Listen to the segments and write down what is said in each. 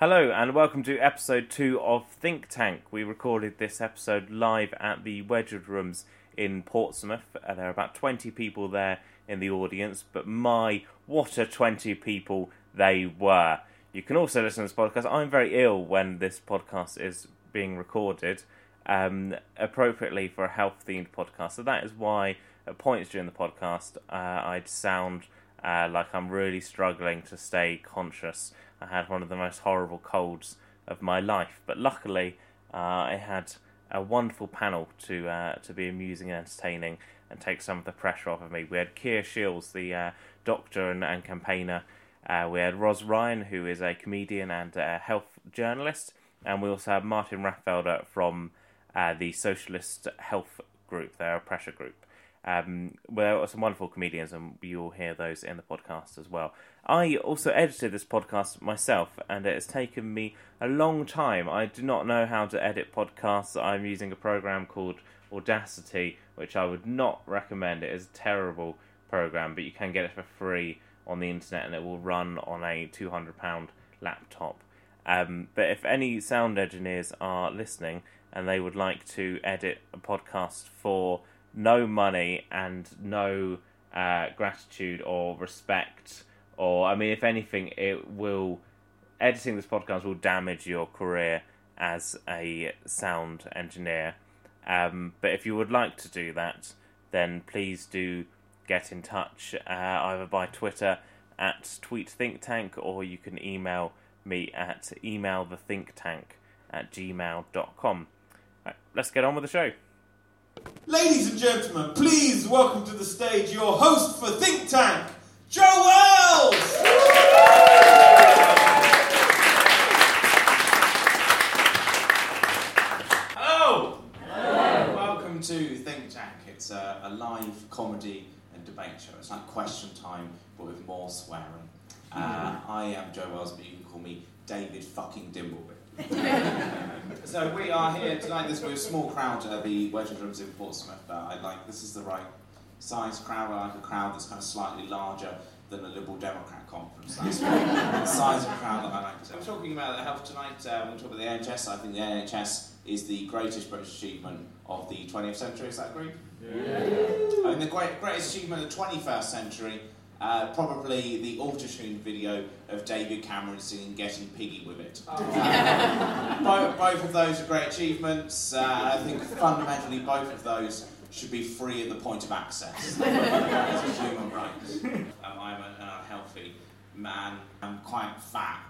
Hello and welcome to episode two of Think Tank. We recorded this episode live at the Wedgwood Rooms in Portsmouth. Uh, there are about 20 people there in the audience, but my, what a 20 people they were. You can also listen to this podcast. I'm very ill when this podcast is being recorded, um, appropriately for a health themed podcast. So that is why at points during the podcast uh, I'd sound uh, like I'm really struggling to stay conscious. I had one of the most horrible colds of my life, but luckily uh, I had a wonderful panel to uh, to be amusing and entertaining and take some of the pressure off of me. We had Keir Shields, the uh, doctor and, and campaigner. Uh, we had Ros Ryan, who is a comedian and a health journalist, and we also had Martin Rathfelder from uh, the Socialist Health Group, their pressure group. Um, there are some wonderful comedians, and you'll hear those in the podcast as well. I also edited this podcast myself, and it has taken me a long time. I do not know how to edit podcasts. I'm using a program called Audacity, which I would not recommend. It is a terrible program, but you can get it for free on the internet, and it will run on a £200 laptop. Um, but if any sound engineers are listening and they would like to edit a podcast for no money and no uh, gratitude or respect, or I mean, if anything, it will editing this podcast will damage your career as a sound engineer. Um, but if you would like to do that, then please do get in touch uh, either by Twitter at tweetthinktank or you can email me at emailthethinktank at gmail.com. Right, let's get on with the show. Ladies and gentlemen, please welcome to the stage your host for Think Tank, Joe Wells! Hello! Welcome to Think Tank. It's a, a live comedy and debate show. It's like question time, but with more swearing. Uh, I am Joe Wells, but you can call me David fucking Dimbleby. so we are here tonight. This we're a small crowd at the Wedgwood Rooms in Portsmouth. Uh, I like this is the right size crowd. I like a crowd that's kind of slightly larger than a Liberal Democrat conference. That's the size of crowd that I like. So I'm talking about health tonight. Uh, we'll talk about the NHS. I think the NHS is the greatest British achievement of the 20th century. Is that agreed? I mean, the great, greatest achievement of the 21st century, uh, probably the auto-tuned video of David Cameron singing Getting Piggy with it. both, both of those are great achievements. Uh, I think fundamentally both of those should be free at the point of access. It's a human right. Um, I'm an unhealthy man. I'm quite fat.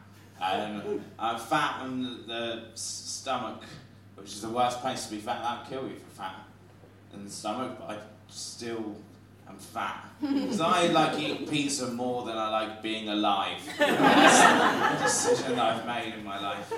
Um, I'm fat on the stomach, which is the worst place to be fat. That'll kill you for fat in the stomach, but I still am fat. Because I like eating pizza more than I like being alive. That's a decision I've made in my life.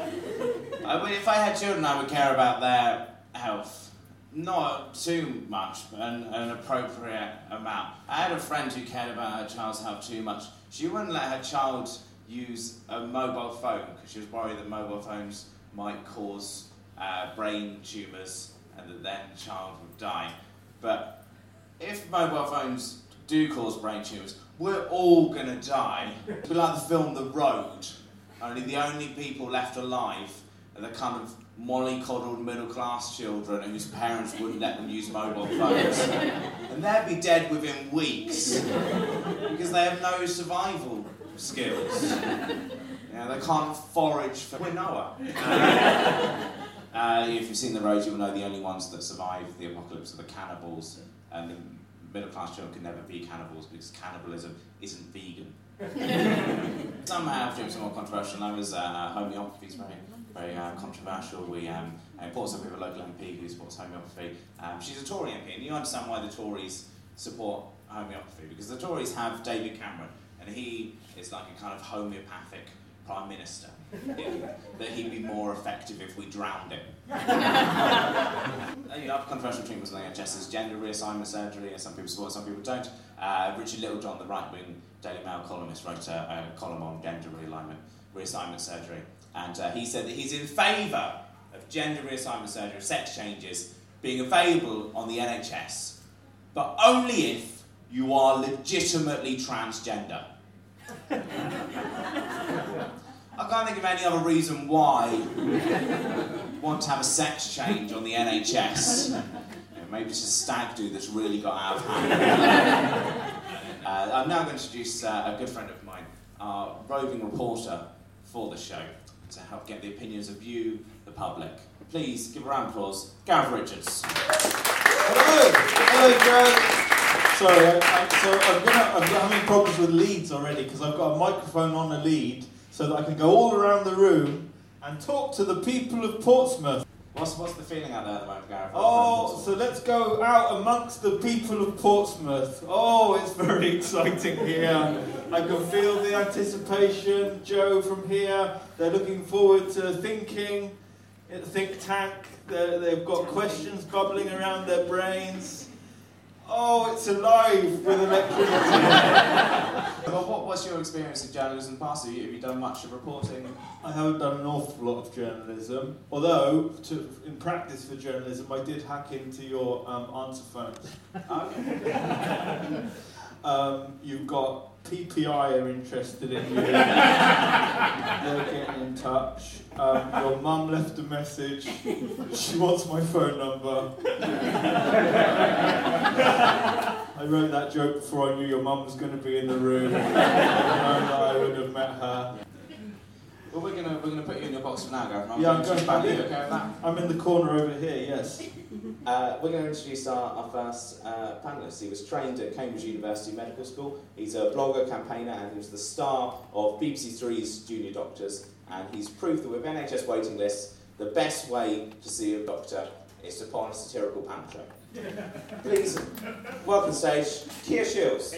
I if I had children, I would care about their health. Not too much, but an, an appropriate amount. I had a friend who cared about her child's health too much. She wouldn't let her child use a mobile phone because she was worried that mobile phones might cause uh, brain tumours and that then the child would die. But if mobile phones do cause brain tumours, we're all going to die. It's like the film The Road, only the only people left alive are the kind of mollycoddled middle class children whose parents wouldn't let them use mobile phones. and they'd be dead within weeks because they have no survival skills. Yeah, they can't forage for quinoa. Uh, if you've seen the road, you will know the only ones that survive the apocalypse are the cannibals, and the middle class children can never be cannibals because cannibalism isn't vegan. Somehow, doing some more controversial. I was uh, homeopathy is very, very uh, controversial. We um, Portsmouth we have a local MP who supports homeopathy. Um, she's a Tory MP, and you understand why the Tories support homeopathy because the Tories have David Cameron, and he is like a kind of homeopathic prime minister. that he'd be more effective if we drowned him. you know, controversial treatments in the NHS is gender reassignment surgery, and some people support, some people don't. Uh, Richard Littlejohn, the right-wing Daily Mail columnist, wrote a, a column on gender realignment, reassignment surgery, and uh, he said that he's in favour of gender reassignment surgery, sex changes, being available on the NHS, but only if you are legitimately transgender. I can't think of any other reason why you want to have a sex change on the NHS. You know, maybe it's a stag do that's really got out of hand. uh, I'm now going to introduce uh, a good friend of mine, our roving reporter for the show, to help get the opinions of you, the public. Please give a round of applause, Gareth Richards. Hello, hello, Joe. Sorry, I, I, so I'm gonna. I'm having problems with leads already because I've got a microphone on a lead so that I can go all around the room and talk to the people of Portsmouth. What's, what's the feeling out there at the moment, Gareth? Oh, so let's go out amongst the people of Portsmouth. Oh, it's very exciting here. I can feel the anticipation. Joe from here, they're looking forward to thinking. At Think Tank, They're, they've got questions bubbling around their brains. Oh, it's alive with electricity. well, what, what's your experience in journalism past? Have you, have you done much of reporting? I haven't done an awful lot of journalism, although to, in practice for journalism, I did hack into your um, answer phones. Okay. Um, you've got PPI are interested in you. They're getting in touch. Um, your mum left a message. She wants my phone number. I wrote that joke before I knew your mum was going to be in the room. I know that I would have met her. Well, we're gonna we're gonna put you in your box for now, Gareth. and Yeah, I'm going to going back you. Okay with that? I'm in the corner over here, yes. Uh, we're going to introduce our, our first uh, panelist. He was trained at Cambridge University Medical School. He's a blogger, campaigner, and he was the star of BBC Three's Junior Doctors. And he's proved that with NHS waiting lists, the best way to see a doctor is to put on a satirical panto. Please welcome to stage Keir Shields.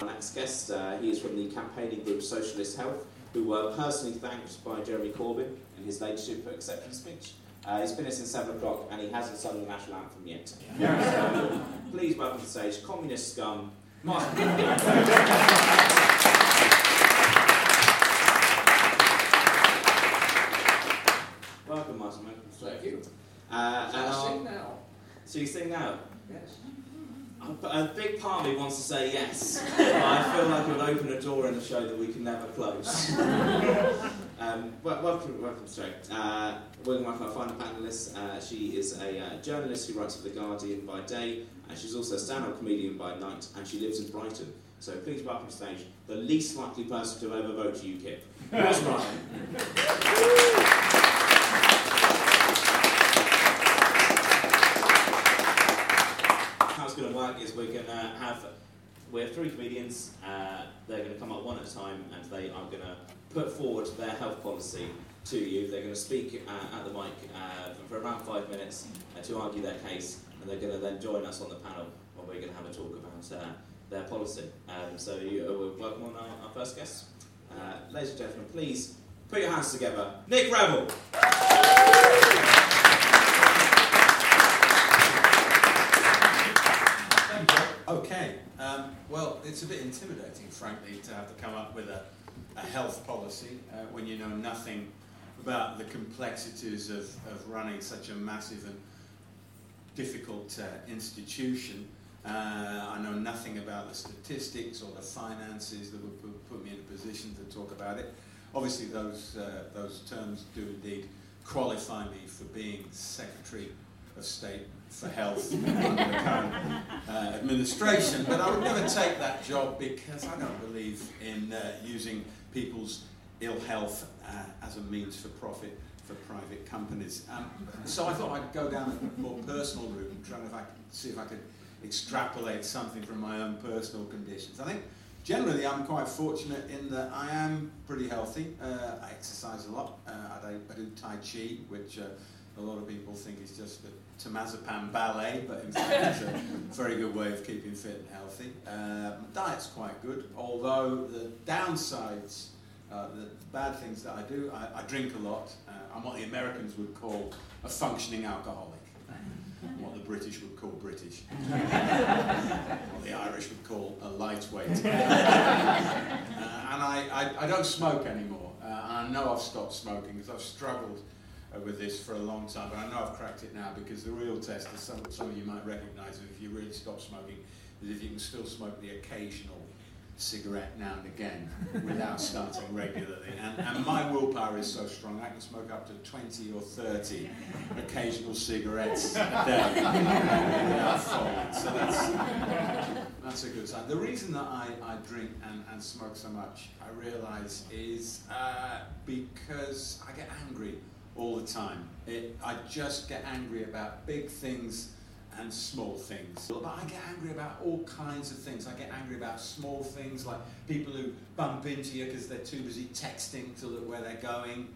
Our next guest, uh, he is from the campaigning group Socialist Health, who were personally thanked by Jeremy Corbyn in his leadership acceptance speech. Uh, he's been here since 7 o'clock and he hasn't sung the national anthem yet. So, please welcome to the stage Communist Scum, Martin. welcome, Martin. Welcome Thank you. Uh, and Shall I our- sing now? so you sing now? Yes. A a big part of me wants to say yes, I feel like it would open a door in the show that we can never close. um, well, welcome, welcome straight. Uh, we're going to welcome our final panelist. Uh, she is a uh, journalist who writes for The Guardian by day, and she's also a stand-up comedian by night, and she lives in Brighton. So please welcome to stage the least likely person to ever vote UKIP, Ros Ryan. It's going to work is we're going to have we have three comedians. Uh, they're going to come up one at a time, and they are going to put forward their health policy to you. They're going to speak uh, at the mic uh, for around five minutes uh, to argue their case, and they're going to then join us on the panel where we're going to have a talk about uh, their policy. Um, so, you, uh, welcome on our, our first guest, ladies and gentlemen. Please put your hands together, Nick Revell. Thank you. Okay. Um, well, it's a bit intimidating, frankly, to have to come up with a, a health policy uh, when you know nothing about the complexities of, of running such a massive and difficult uh, institution. Uh, I know nothing about the statistics or the finances that would put, put me in a position to talk about it. Obviously, those, uh, those terms do indeed qualify me for being Secretary of State for Health under the current uh, administration, but I would never take that job because I don't believe in uh, using people's ill health uh, as a means for profit for private companies. Um, so I thought I'd go down a more personal route and try could see if I could extrapolate something from my own personal conditions. I think generally I'm quite fortunate in that I am pretty healthy. Uh, I exercise a lot. Uh, I, do, I do Tai Chi, which uh, a lot of people think it's just the temazepam ballet, but in fact it's a very good way of keeping fit and healthy. Um, diet's quite good, although the downsides, uh, the bad things that I do, I, I drink a lot. Uh, I'm what the Americans would call a functioning alcoholic. What the British would call British. what the Irish would call a lightweight. Uh, and I, I, I don't smoke anymore. Uh, and I know I've stopped smoking because I've struggled with this for a long time, but I know I've cracked it now because the real test, as some, some of you might recognise if you really stop smoking, is if you can still smoke the occasional cigarette now and again without starting regularly. And, and my willpower is so strong, I can smoke up to 20 or 30 occasional cigarettes a day without falling. So that's, that's a good sign. The reason that I, I drink and, and smoke so much, I realise, is uh, because I get angry all the time. It, I just get angry about big things and small things. But I get angry about all kinds of things. I get angry about small things like people who bump into you because they're too busy texting to look where they're going,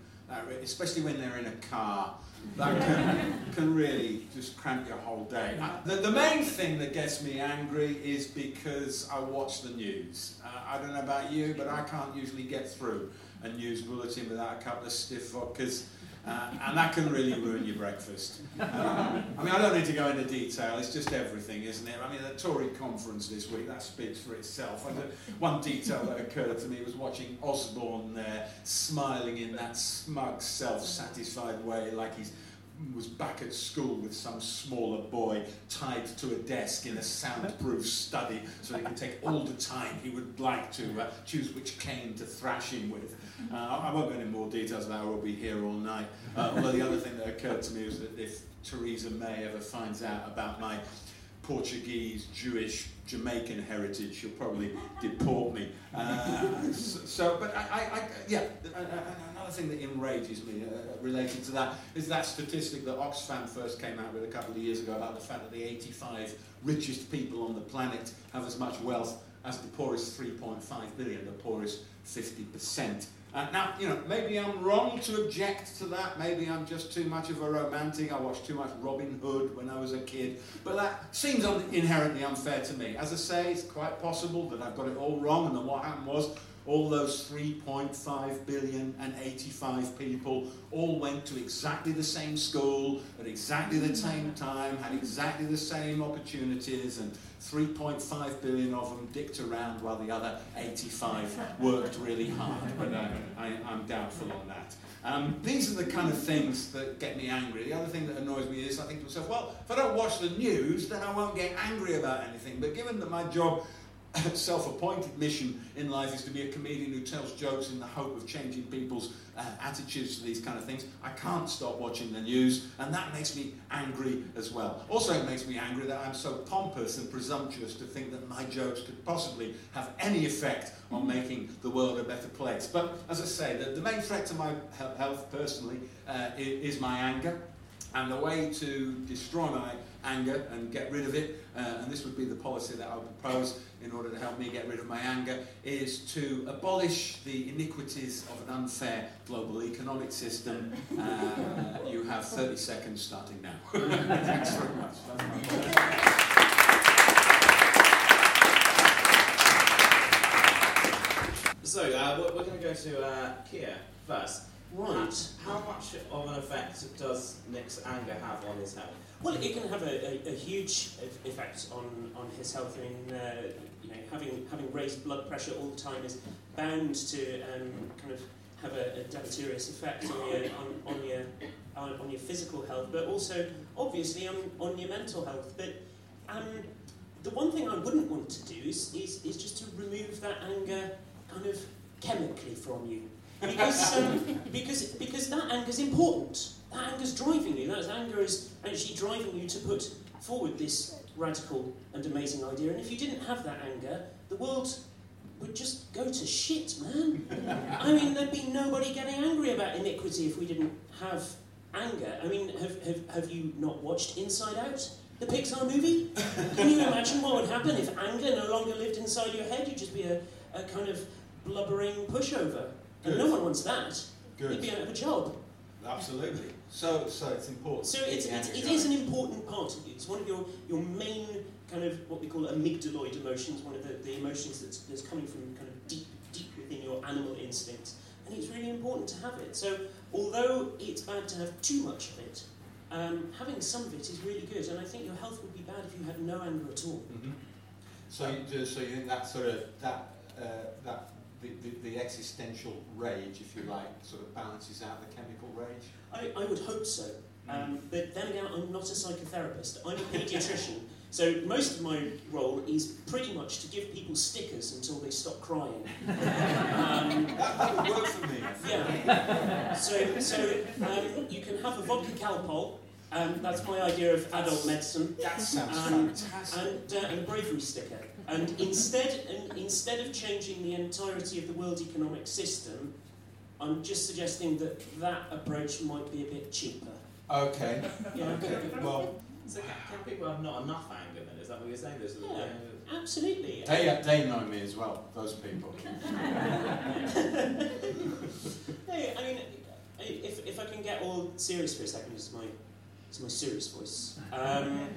especially when they're in a car. That can, can really just cramp your whole day. The, the main thing that gets me angry is because I watch the news. Uh, I don't know about you, but I can't usually get through a news bulletin without a couple of stiff vodkas uh, and that can really ruin your breakfast. Um, I mean, I don't need to go into detail, it's just everything, isn't it? I mean, the Tory conference this week, that speaks for itself. one detail that occurred to me was watching Osborne there, smiling in that smug, self satisfied way, like he's was back at school with some smaller boy tied to a desk in a soundproof study so he could take all the time he would like to uh, choose which cane to thrash him with. Uh, I won't go into more details that, we'll be here all night. Uh, although the other thing that occurred to me was that if Theresa May ever finds out about my Portuguese, Jewish, Jamaican heritage, she'll probably deport me. Uh, so, but I, I, I yeah, another thing that enrages me uh, related to that is that statistic that Oxfam first came out with a couple of years ago about the fact that the 85 richest people on the planet have as much wealth as the poorest 3.5 billion, the poorest 50%. Uh, now, you know, maybe I'm wrong to object to that. Maybe I'm just too much of a romantic. I watched too much Robin Hood when I was a kid. But that seems un- inherently unfair to me. As I say, it's quite possible that I've got it all wrong and that what happened was all those 3.5 billion and 85 people all went to exactly the same school at exactly the same time, had exactly the same opportunities, and 3.5 billion of them dicked around while the other 85 worked really hard. But uh, I, am doubtful on that. Um, these are the kind of things that get me angry. The other thing that annoys me is I think to myself, well, if I don't watch the news, then I won't get angry about anything. But given that my job self-appointed mission in life is to be a comedian who tells jokes in the hope of changing people's uh, attitudes to these kind of things. I can't stop watching the news, and that makes me angry as well. Also, it makes me angry that I'm so pompous and presumptuous to think that my jokes could possibly have any effect on making the world a better place. But as I say, the, the main threat to my health personally uh, is, is my anger. And the way to destroy my anger and get rid of it, uh, and this would be the policy that I would propose in order to help me get rid of my anger, is to abolish the iniquities of an unfair global economic system. Uh, you have 30 seconds starting now. Thanks very much. So, uh, we're, we're going to go to uh, Keir first. Right. How, how, much of an effect does Nick's anger have on his health? Well, it can have a, a, a huge effect on, on his health. I mean, uh, you know, having having raised blood pressure all the time is bound to um, kind of have a, a deleterious effect on your on, on your on, on, your physical health, but also obviously on, on your mental health. But um, the one thing I wouldn't want to do is, is, is just to remove that anger kind of chemically from you because, um, because, because that anger is important. That anger is driving you. That anger is actually driving you to put forward this radical and amazing idea. And if you didn't have that anger, the world would just go to shit, man. I mean, there'd be nobody getting angry about iniquity if we didn't have anger. I mean, have, have, have you not watched Inside Out? The Pixar movie? Can you imagine what would happen if anger no longer lived inside your head? You'd just be a, a kind of blubbering pushover. And no one wants that. Good. You'd be out of a job. Absolutely. So, so it's important. So it's, it's, it is an important part of you. It's one of your, your main kind of what we call amygdaloid emotions, one of the, the emotions that's, that's coming from kind of deep, deep within your animal instincts. And it's really important to have it. So although it's bad to have too much of it, um, having some of it is really good. And I think your health would be bad if you had no anger at all. Mm-hmm. So, you, so you think that sort of that uh, that the, the, the existential rage, if you like, sort of balances out the chemical rage? I, I would hope so. Um, but then again, I'm not a psychotherapist. I'm a paediatrician. So most of my role is pretty much to give people stickers until they stop crying. Um, That, that would work for me. yeah. So, so um, you can have a vodka Calpol. Um, that's my idea of adult medicine. That sounds Um, fantastic. and, uh, and a bravery sticker. And instead, and instead of changing the entirety of the world economic system, I'm just suggesting that that approach might be a bit cheaper. Okay, Yeah. okay. Well, So can, can people have not enough anger then? Is that what you're saying? There's, Yeah. Absolutely. they, they know me as well, those people. No, I mean, if, if I can get all serious for a second, it's my, it's my serious voice. Um,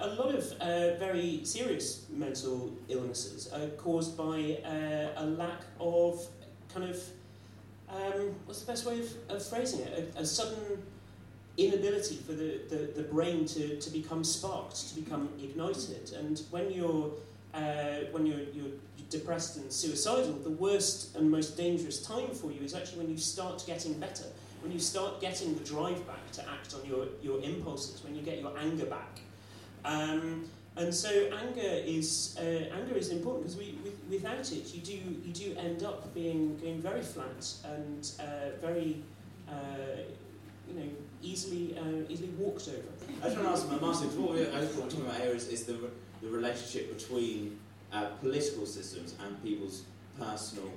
a lot of uh, very serious mental illnesses are caused by uh, a lack of kind of, um, what's the best way of, of phrasing it? A, a sudden inability for the, the, the brain to, to become sparked, to become ignited. And when you're, uh, when you're, you're depressed and suicidal, the worst and most dangerous time for you is actually when you start getting better, when you start getting the drive back to act on your, your impulses, when you get your anger back. Um, and so anger is uh, anger is important because we, with, without it, you do you do end up being going very flat and uh, very uh, you know easily uh, easily walked over. I just want to ask Martin, because what we're, I just what we're talking about here is, is the, re- the relationship between uh, political systems and people's personal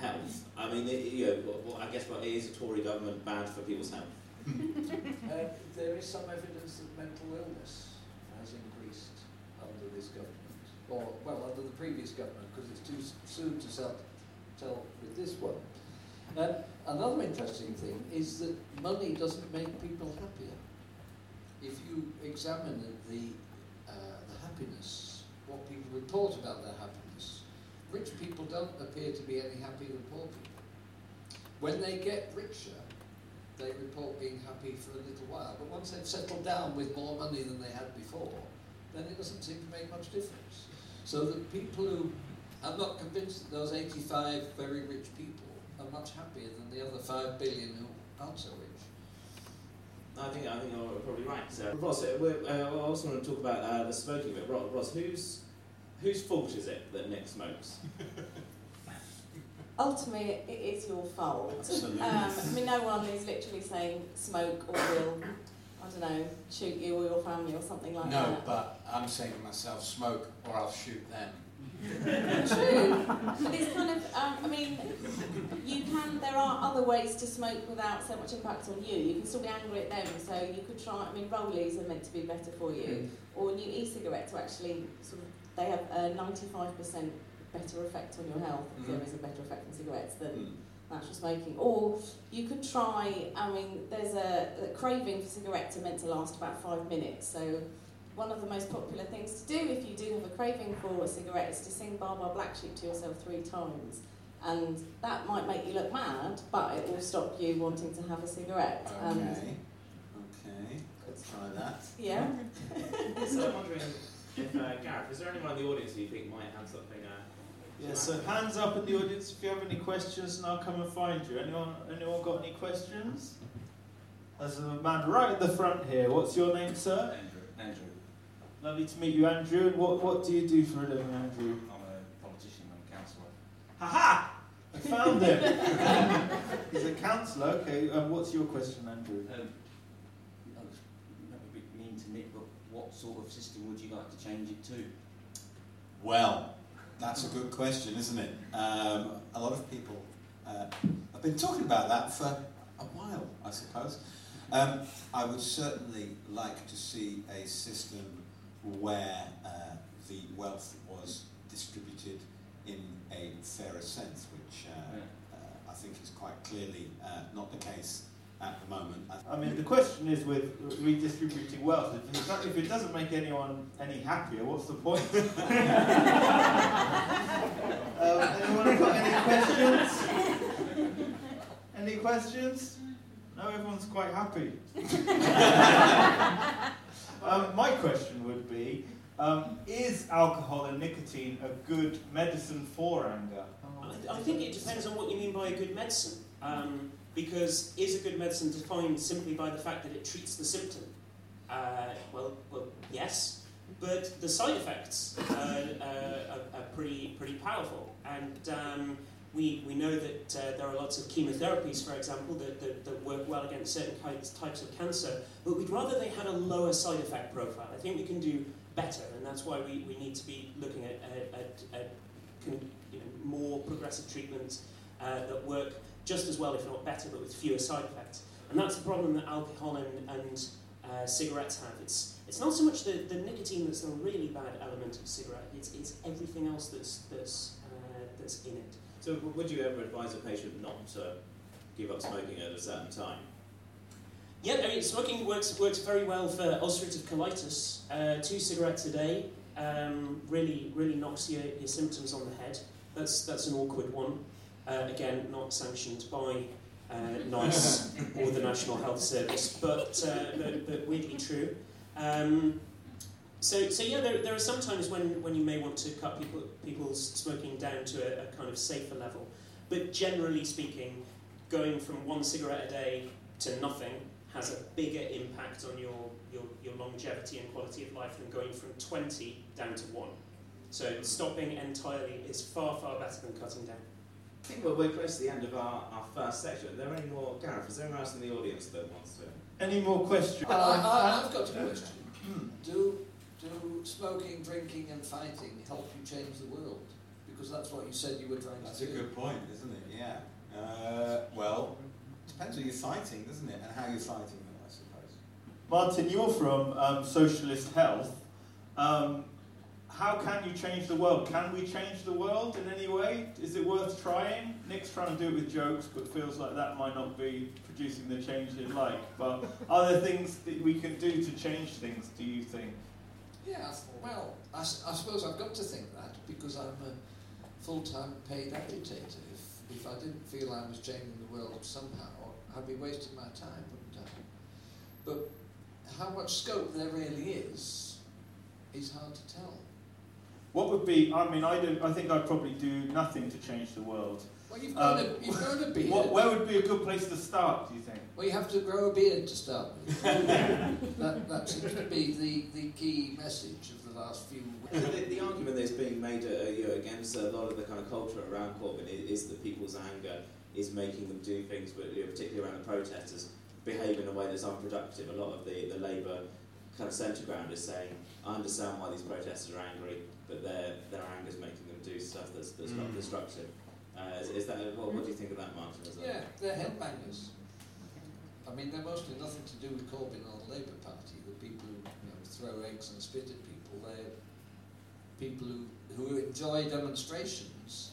health. I mean, it, you know, what, what, I guess what is a Tory government bad for people's health? Uh, there is some evidence of mental illness has increased under this government, or well, under the previous government, because it's too soon to sell, tell with this one. Uh, another interesting thing is that money doesn't make people happier. If you examine the uh, the happiness, what people report about their happiness, rich people don't appear to be any happier than poor people. When they get richer, they report being happy for a little while, but once they've settled down with more money than they had before, then it doesn't seem to make much difference. So that people who, I'm not convinced that those 85 very rich people are much happier than the other 5 billion who aren't so rich. I think I think you're probably right. So, Ros, uh, uh, I also want to talk about uh, the smoking bit. Ros, Ros, whose whose fault is it that Nick smokes? Ultimately, it is your fault. Um, I mean, no one is literally saying smoke or will, I don't know, shoot you or your family or something like No, that. No, but I'm saying to myself, smoke or I'll shoot them. True, but it's kind of. Um, I mean, you can. There are other ways to smoke without so much impact on you. You can still be angry at them, so you could try. I mean, rollies are meant to be better for you, hmm. or new e-cigarettes are actually sort of. They have a ninety-five percent better effect on your health. If hmm. there is a better effect on cigarettes than hmm. Hmm. smoking. Or you could try. I mean, there's a, a craving for cigarettes are meant to last about five minutes, so. One of the most popular things to do if you do have a craving for a cigarette is to sing Baa Baa Black Sheep to yourself three times. And that might make you look mad, but it will stop you wanting to have a cigarette. And Okay. Okay. Let's try that. yeah. so I'm wondering if uh, Gareth, is there anyone in the audience who you think might have something? Yeah, so hands up in the audience if you have any questions, and I'll come and find you. Anyone, anyone got any questions? There's a man right at the front here. What's your name, sir? Andrew. Andrew. Lovely to meet you, Andrew. And what, what do you do for a living, Andrew? I'm a politician. I'm a councillor. Ha ha! I found him. He's a councillor. Okay. Um, what's your question, Andrew? Um, I was not a bit mean to Nick, but what sort of system would you like to change it to? Well, that's a good question, isn't it? Um, a lot of people uh, have been talking about that for a while, I suppose. Um, I would certainly like to see a system where uh, the wealth was distributed in a fairer sense, which uh, Yeah. uh, I think is quite clearly uh, not the case at the moment. I mean, the question is with redistributing wealth. If, not, if it doesn't make anyone any happier, what's the point? um, anyone got any questions? Any questions? No, everyone's quite happy. um, my question would be: um, Is alcohol and nicotine a good medicine for anger? I I think it depends on what you mean by a good medicine. Um, because is a good medicine defined simply by the fact that it treats the symptom? Uh, well, well, yes, but the side effects uh, uh, are, are, pretty pretty powerful, and um, we, we know that uh, there are lots of chemotherapies, for example, that, that, that, work well against certain kinds, types of cancer, but we'd rather they had a lower side effect profile. I think we can do better, and that's why we, we need to be looking at, at, at, at you know, more progressive treatments uh, that work just as well, if not better, but with fewer side effects. And that's the problem that alcohol and, and uh, cigarettes have. It's, it's not so much the, the nicotine that's a really bad element of cigarette, it's, it's everything else that's, that's, uh, that's in it. So, would you ever advise a patient not to give up smoking at a certain time? Yeah, I mean, smoking works works very well for ulcerative colitis. Uh, two cigarettes a day um, really really knocks your, your symptoms on the head. That's that's an awkward one. Uh, again, not sanctioned by uh, NICE or the National Health Service, but, uh, but, but, weirdly true. Um, so, so yeah, there, there are some times when, when you may want to cut people, people's smoking down to a, a kind of safer level. But generally speaking, going from one cigarette a day to nothing has a bigger impact on your, your, your longevity and quality of life than going from 20 down to 1. So stopping entirely is far, far better than cutting down. I think we're, we're close to the end of our, our first section. Are there any more, Gareth, is there anyone else in the audience that wants to? Any more questions? I, I, I've got a question. do, do smoking, drinking and fighting help you change the world? Because that's what you said you were trying that's to do. That's a good point, isn't it? Yeah. Uh, well, depends what you're fighting, doesn't it? And how you're fighting them, I suppose. Martin, you're from um, Socialist Health. Um, how can you change the world? Can we change the world in any way? Is it worth trying? Nick's trying to do it with jokes, but feels like that might not be producing the change he'd like. But are there things that we can do to change things, do you think? Yeah, well, I, I suppose I've got to think that because I'm a full time paid agitator. If, if I didn't feel I was changing the world somehow, I'd be wasting my time, wouldn't I? But how much scope there really is, is hard to tell. What would be? I mean, I do. I think I'd probably do nothing to change the world. Well, you've got, um, a, you've got a beard. What, where would be a good place to start? Do you think? Well, you have to grow a beard to start with. that, that seems to be the, the key message of the last few weeks. the, the, argument that's being made uh, you know, against a lot of the kind of culture around Corbyn is, is that people's anger is making them do things, but you know, particularly around the protesters, behave in a way that's unproductive. A lot of the, the Labour kind of centre ground is saying, I understand why these protesters are angry, but their their anger is making them do stuff that's, that's mm. not destructive. Uh, is, is, that what, what do you think of that, Martin? yeah, they're headbangers. I mean, they're mostly nothing to do with Corbyn or the Labour Party. The people who you know, throw eggs and spit at people, they're people who, who enjoy demonstrations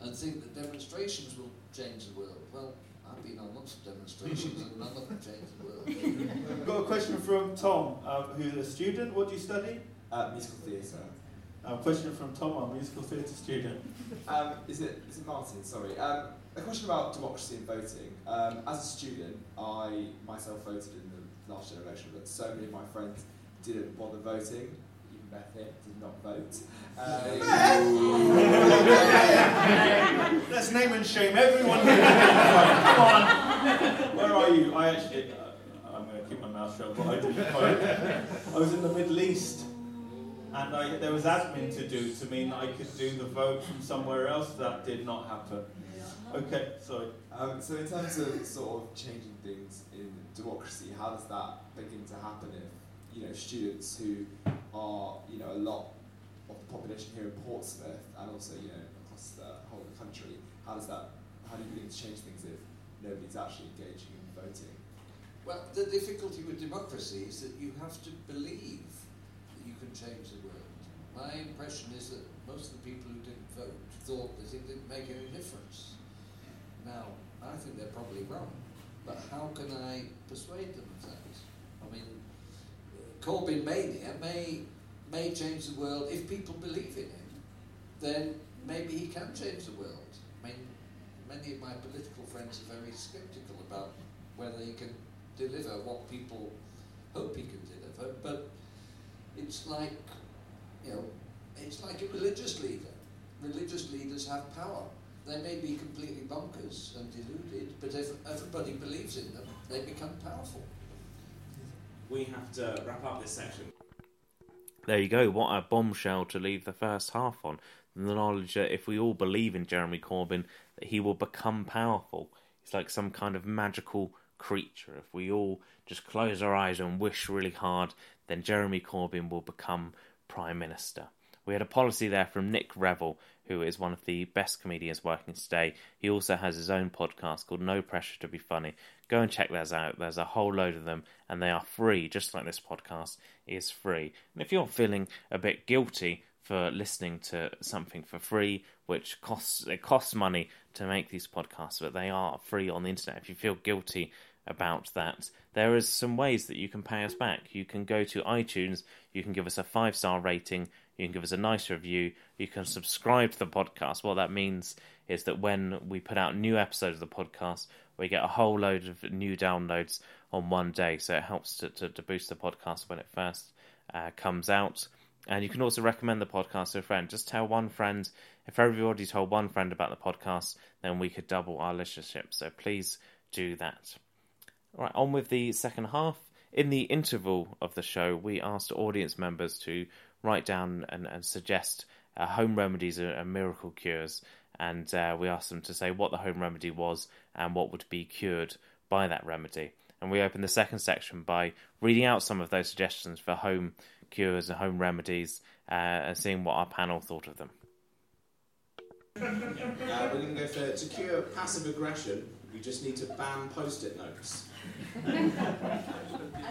and think that demonstrations will change the world. Well, I've been on lots of demonstrations and none of them change the world. I've got a question from Tom, um, who's a student. What do you study? Uh, musical theatre. A question from Tom, our musical theatre student. Um, is it is it Martin? Sorry. Um, a question about democracy and voting. Um, as a student, I myself voted in the last general election, but so many of my friends didn't bother voting. Even Beth here did not vote. Uh, Let's name and shame everyone. Come on. Where are you? I actually. Uh, I'm going to keep my mouth shut, but I didn't vote. I was in the Middle East and I, there was admin to do to mean I could do the vote from somewhere else. That did not happen. Okay, sorry. Um, so in terms of sort of changing things in democracy, how does that begin to happen if you know students who are you know a lot of the population here in Portsmouth and also you know across the whole of the country, how does that how do you begin to change things if nobody's actually engaging in voting? Well, the difficulty with democracy is that you have to believe you can change the world. My impression is that most of the people who didn't vote thought that it didn't make any difference. Now, I think they're probably wrong, but how can I persuade them of that? I mean, Corbyn mania may, may change the world if people believe in him, then maybe he can change the world. I mean, many of my political friends are very sceptical about whether he can deliver what people hope he can deliver, but it's like, you know, it's like a religious leader. Religious leaders have power. they may be completely bonkers and deluded, but if everybody believes in them, they become powerful. We have to wrap up this section. There you go. What a bombshell to leave the first half on. The knowledge that if we all believe in Jeremy Corbyn, that he will become powerful. He's like some kind of magical creature. If we all just close our eyes and wish really hard, then Jeremy Corbyn will become Prime Minister. We had a policy there from Nick Revell, who is one of the best comedians working today. He also has his own podcast called No Pressure to Be Funny. Go and check those out. There's a whole load of them, and they are free, just like this podcast is free. And if you're feeling a bit guilty for listening to something for free, which costs it costs money to make these podcasts, but they are free on the internet. If you feel guilty about that, there is some ways that you can pay us back. You can go to iTunes, you can give us a five star rating, you can give us a nice review, you can subscribe to the podcast. What that means is that when we put out new episodes of the podcast, we get a whole load of new downloads on one day. So it helps to, to, to boost the podcast when it first uh, comes out. And you can also recommend the podcast to a friend. Just tell one friend. If everybody told one friend about the podcast, then we could double our listenership. So please do that. Right, on with the second half. In the interval of the show, we asked audience members to write down and, and suggest uh, home remedies and, miracle cures. And uh, we asked them to say what the home remedy was and what would be cured by that remedy. And we opened the second section by reading out some of those suggestions for home cures and home remedies uh, and seeing what our panel thought of them. We're going to go for to cure passive aggression. You just need to ban post-it notes. And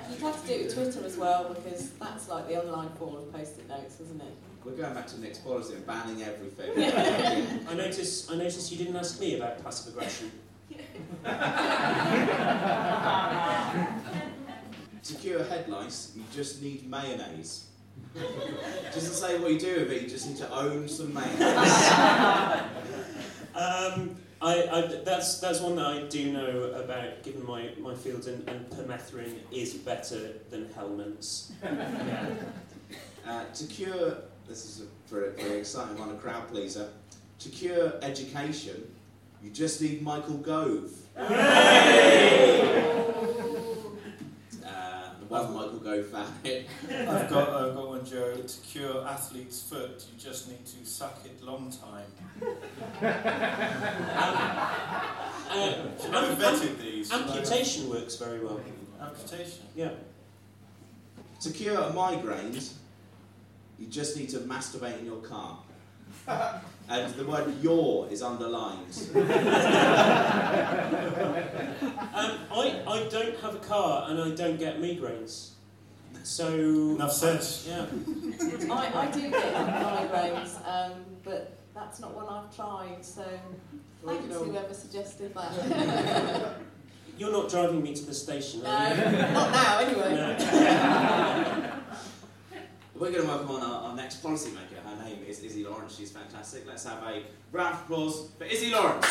you'd have to do it with Twitter as well because that's like the online form of post-it notes, isn't it? We're going back to Nick's policy and banning everything. I notice. I notice you didn't ask me about passive aggression. to cure head lice, you just need mayonnaise. Doesn't say what you do with it. You just need to own some mayonnaise. um, I, I, that's that's one that I do know about, given my, my field, and, and permethrin is better than Hellmann's. yeah. uh, to cure, this is a very, very exciting one, a crowd pleaser. To cure education, you just need Michael Gove. One Michael Gove fan. I've got I've got one, Joe. To cure athlete's foot, you just need to suck it long time. um, uh, vetted these. Amputation works very well. Amputation. Yeah. To cure migraines, you just need to masturbate in your car. and the word "your" is underlined. um, I, I don't have a car and I don't get migraines. So enough said. Yeah. I, I do get migraines, um, but that's not one I've tried. So thanks you know, whoever suggested that. You're not driving me to the station, are no, not now, anyway. No. We're going to welcome on our, our next policymaker. Her name is Izzy Lawrence. She's fantastic. Let's have a round of applause for Izzy Lawrence.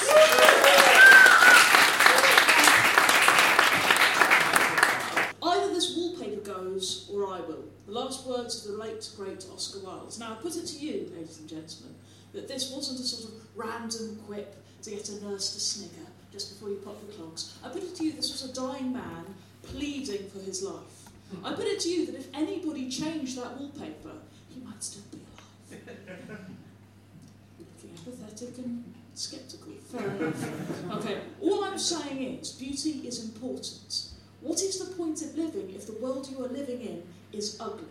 Either this wallpaper goes or I will. The last words of the late, great Oscar Wilde. Now, I put it to you, ladies and gentlemen, that this wasn't a sort of random quip to get a nurse to snigger just before you pop the clogs. I put it to you, this was a dying man pleading for his life. I put it to you that if anybody changed that wallpaper, he might still be alive. Looking apathetic and sceptical. Fair enough. Okay, all I'm saying is beauty is important. What is the point of living if the world you are living in is ugly?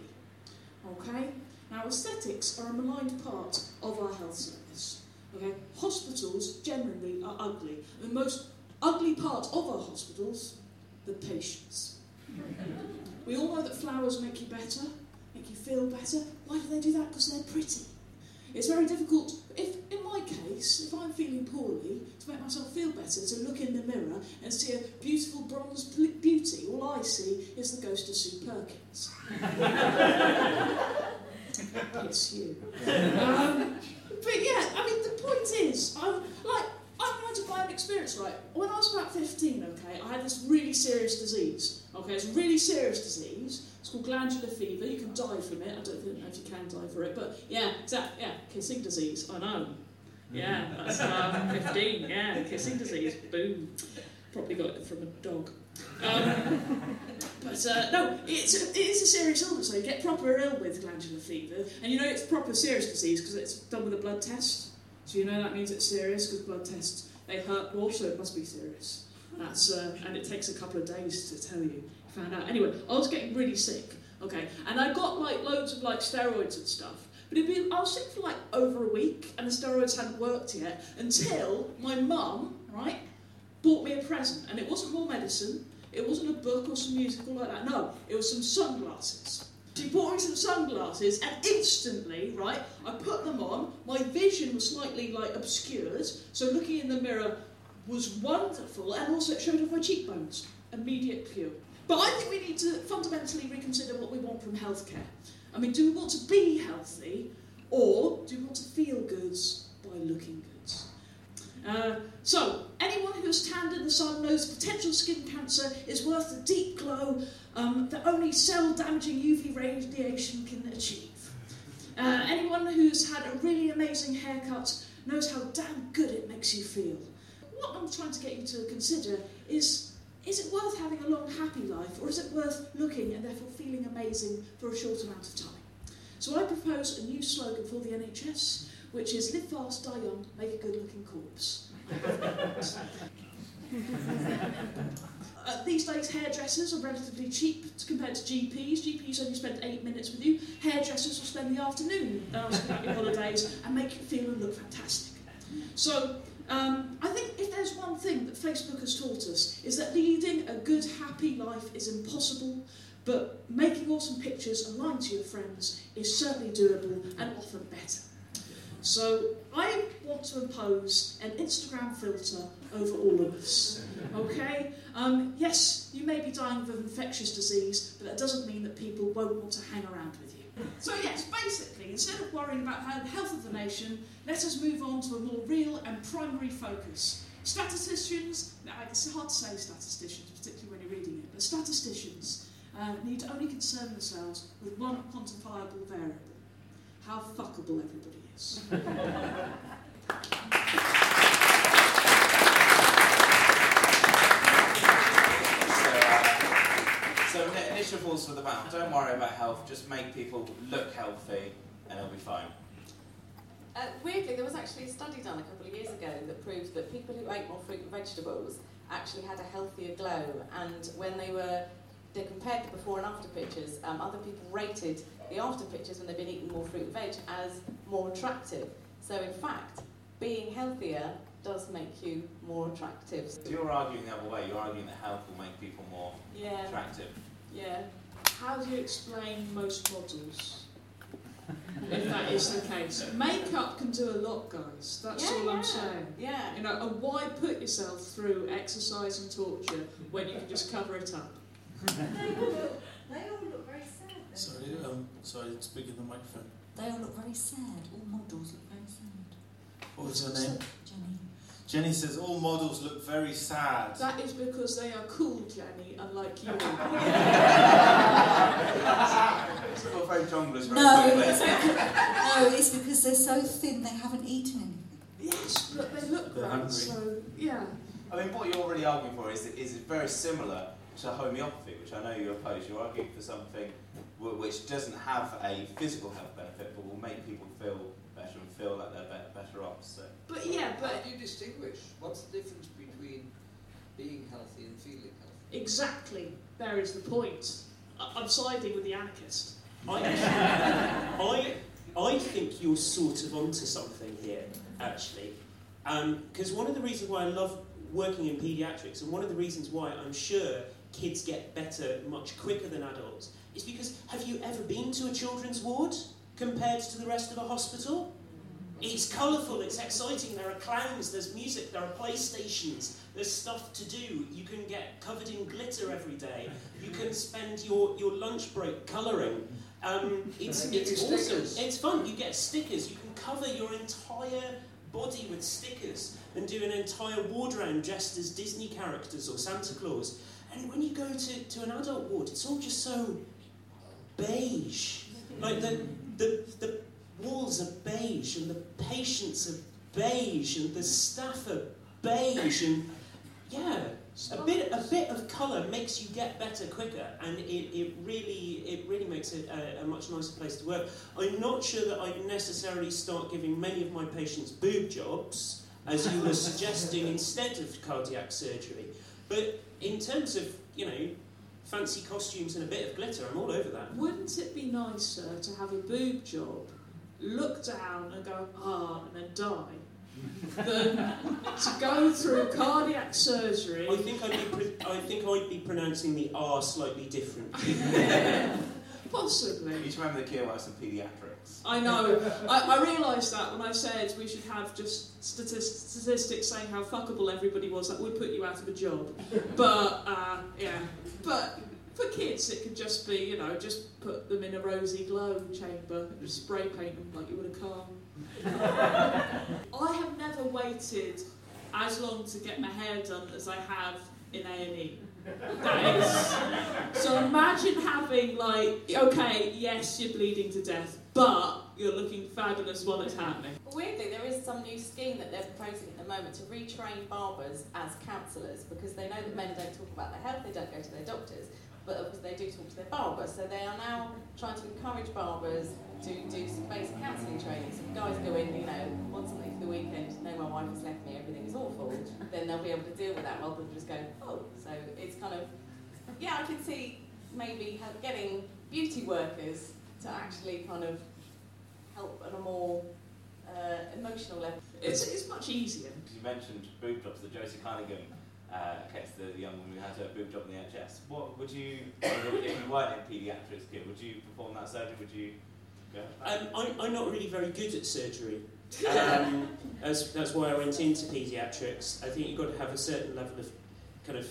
Okay? Now, aesthetics are a maligned part of our health service. Okay? Hospitals generally are ugly. The most ugly part of our hospitals, the patients. We all know that flowers make you better, make you feel better. Why do they do that? Because they're pretty. It's very difficult, if in my case, if I'm feeling poorly, to make myself feel better, to look in the mirror and see a beautiful bronze beauty. All I see is the ghost of Sue Perkins. it's you. Um, but yeah, I mean, the point is, I'm like, I'm going to buy an experience, right? When I was about 15, okay, I had this really serious disease. Okay, it's a really serious disease. It's called glandular fever. You can die from it. I don't know if you can die for it, but yeah, exactly. Yeah, kissing disease. I know. Yeah, that's um, 15. Yeah, kissing disease. Boom. Probably got it from a dog. Um, but uh, no, it's a, it is a serious illness. So you get proper ill with glandular fever, and you know it's proper serious disease because it's done with a blood test. So you know that means it's serious because blood tests they hurt more, so it must be serious. That's uh, and it takes a couple of days to tell you. Found out. Anyway, I was getting really sick. Okay, and I got like loads of like steroids and stuff. But it'd be, I was sick for like over a week, and the steroids hadn't worked yet until my mum, right, bought me a present, and it wasn't more medicine. It wasn't a book or some music or like that. No, it was some sunglasses. She bought me some sunglasses, and instantly, right, I put them on. My vision was slightly like obscured, so looking in the mirror was wonderful, and also it showed off my cheekbones. Immediate. But I think we need to fundamentally reconsider what we want from healthcare. I mean, do we want to be healthy, or do we want to feel good by looking good? Uh, so, anyone who has tanned in the sun knows potential skin cancer is worth the deep glow um, that only cell damaging UV radiation can achieve. Uh, anyone who's had a really amazing haircut knows how damn good it makes you feel. What I'm trying to get you to consider is is it worth having a long, happy life, or is it worth looking and therefore feeling amazing for a short amount of time? So I propose a new slogan for the NHS, which is live fast, die young, make a good looking corpse. Uh, these days, hairdressers are relatively cheap compared to GPs. GPs only spend eight minutes with you. Hairdressers will spend the afternoon uh, about your holidays and make you feel and look fantastic. So, um, I think if there's one thing that Facebook has taught us is that leading a good, happy life is impossible, but making awesome pictures aligned to your friends is certainly doable and often better. So I want to impose an Instagram filter over all of us. Okay? Um, yes, you may be dying of an infectious disease, but that doesn't mean that people won't want to hang around with you. So yes, basically, instead of worrying about the health of the nation, let us move on to a more real and primary focus. Statisticians, it's hard to say statisticians, particularly when you're reading it, but statisticians uh, need to only concern themselves with one quantifiable variable how fuckable everybody is. So, uh, so initial thoughts for the band. Don't worry about health. Just make people look healthy, and it'll be fine. Uh, weirdly, there was actually a study done a couple of years ago that proved that people who ate more fruit and vegetables actually had a healthier glow. And when they were they compared the before and after pictures, um, other people rated the after pictures when they've been eating more fruit and veg as more attractive. So in fact, being healthier does make you more attractive. So you're arguing the other way. You're arguing that health will make people more Yeah, attractive. Yeah. How do you explain most models? if that is the case. Makeup can do a lot, guys. That's yeah, all. I'm saying. Yeah. You know, and why put yourself through exercise and torture when you can just cover it up? They all look, they all look very sad. don't Sorry, um, sorry, speak in the microphone. They all look very sad. All models look very sad. What was her name? Jenny. Jenny says all models look very sad. That is because they are cool, Jenny, unlike you. So we're very jonglers No, it's because, no, it's because they're so thin they haven't eaten anything. yes, but they look They're great, hungry. so yeah. I mean, what you're already arguing for is, is very similar to homeopathy, which I know you oppose. You're arguing for something which doesn't have a physical health benefit, but will make people feel better and feel like they're be- better off. So. But yeah, How but do you distinguish? What's the difference between being healthy and feeling healthy? exactly, there is the point. I- I'm siding with the anarchist. I, I, I think you're sort of onto something here, actually. Um, because one of the reasons why I love working in paediatrics, and one of the reasons why I'm sure kids get better much quicker than adults, is because have you ever been to a children's ward compared to the rest of a hospital? It's colourful, it's exciting, there are clowns, there's music, there are playstations, there's stuff to do. You can get covered in glitter every day. You can spend your, your lunch break colouring. Um, it's it's awesome. It's fun. You get stickers. You can cover your entire body with stickers and do an entire ward round dressed as Disney characters or Santa Claus. And when you go to, to an adult ward, it's all just so beige. Like the, the, the walls are beige and the patients are beige and the staff are beige and yeah, a bit a bit of colour makes you get better quicker, and it, it really it really makes it a, a much nicer place to work. I'm not sure that I'd necessarily start giving many of my patients boob jobs, as you were suggesting, instead of cardiac surgery. But in terms of you know fancy costumes and a bit of glitter, I'm all over that. Wouldn't it be nicer to have a boob job, look down and go, ah, and then die? than to go through cardiac surgery. I think I'd be pre- I think I'd be pronouncing the R slightly differently. Possibly. You should remember the keywords in paediatrics. I know. I, I realised that when I said we should have just statist- statistics saying how fuckable everybody was, that would put you out of a job. But, uh, yeah. But for kids, it could just be, you know, just put them in a rosy glow chamber and just spray paint them like you would a car. I have never waited as long to get my hair done as I have in A&E. That is. So imagine having like, okay, yes, you're bleeding to death, but you're looking fabulous while it's happening. Weirdly, there is some new scheme that they're proposing at the moment to retrain barbers as counsellors because they know that men don't talk about their health, they don't go to their doctors, but of course they do talk to their barber. So they are now trying to encourage barbers to do some basic counselling training. So if guys go in, you know, want something for the weekend, know my wife has left me, everything is awful, then they'll be able to deal with that rather than just go, oh. So it's kind of, yeah, I can see maybe ha- getting beauty workers to actually kind of help at a more uh, emotional level. It's, it's much easier. You mentioned boob jobs that Josie Cunningham uh, case the young woman who had her boob job in the NHS. What would you, if you weren't in paediatrics, kid, would you perform that surgery? Would you go? Um, I'm, I'm not really very good at surgery. Um, that's, that's why I went into paediatrics. I think you've got to have a certain level of kind of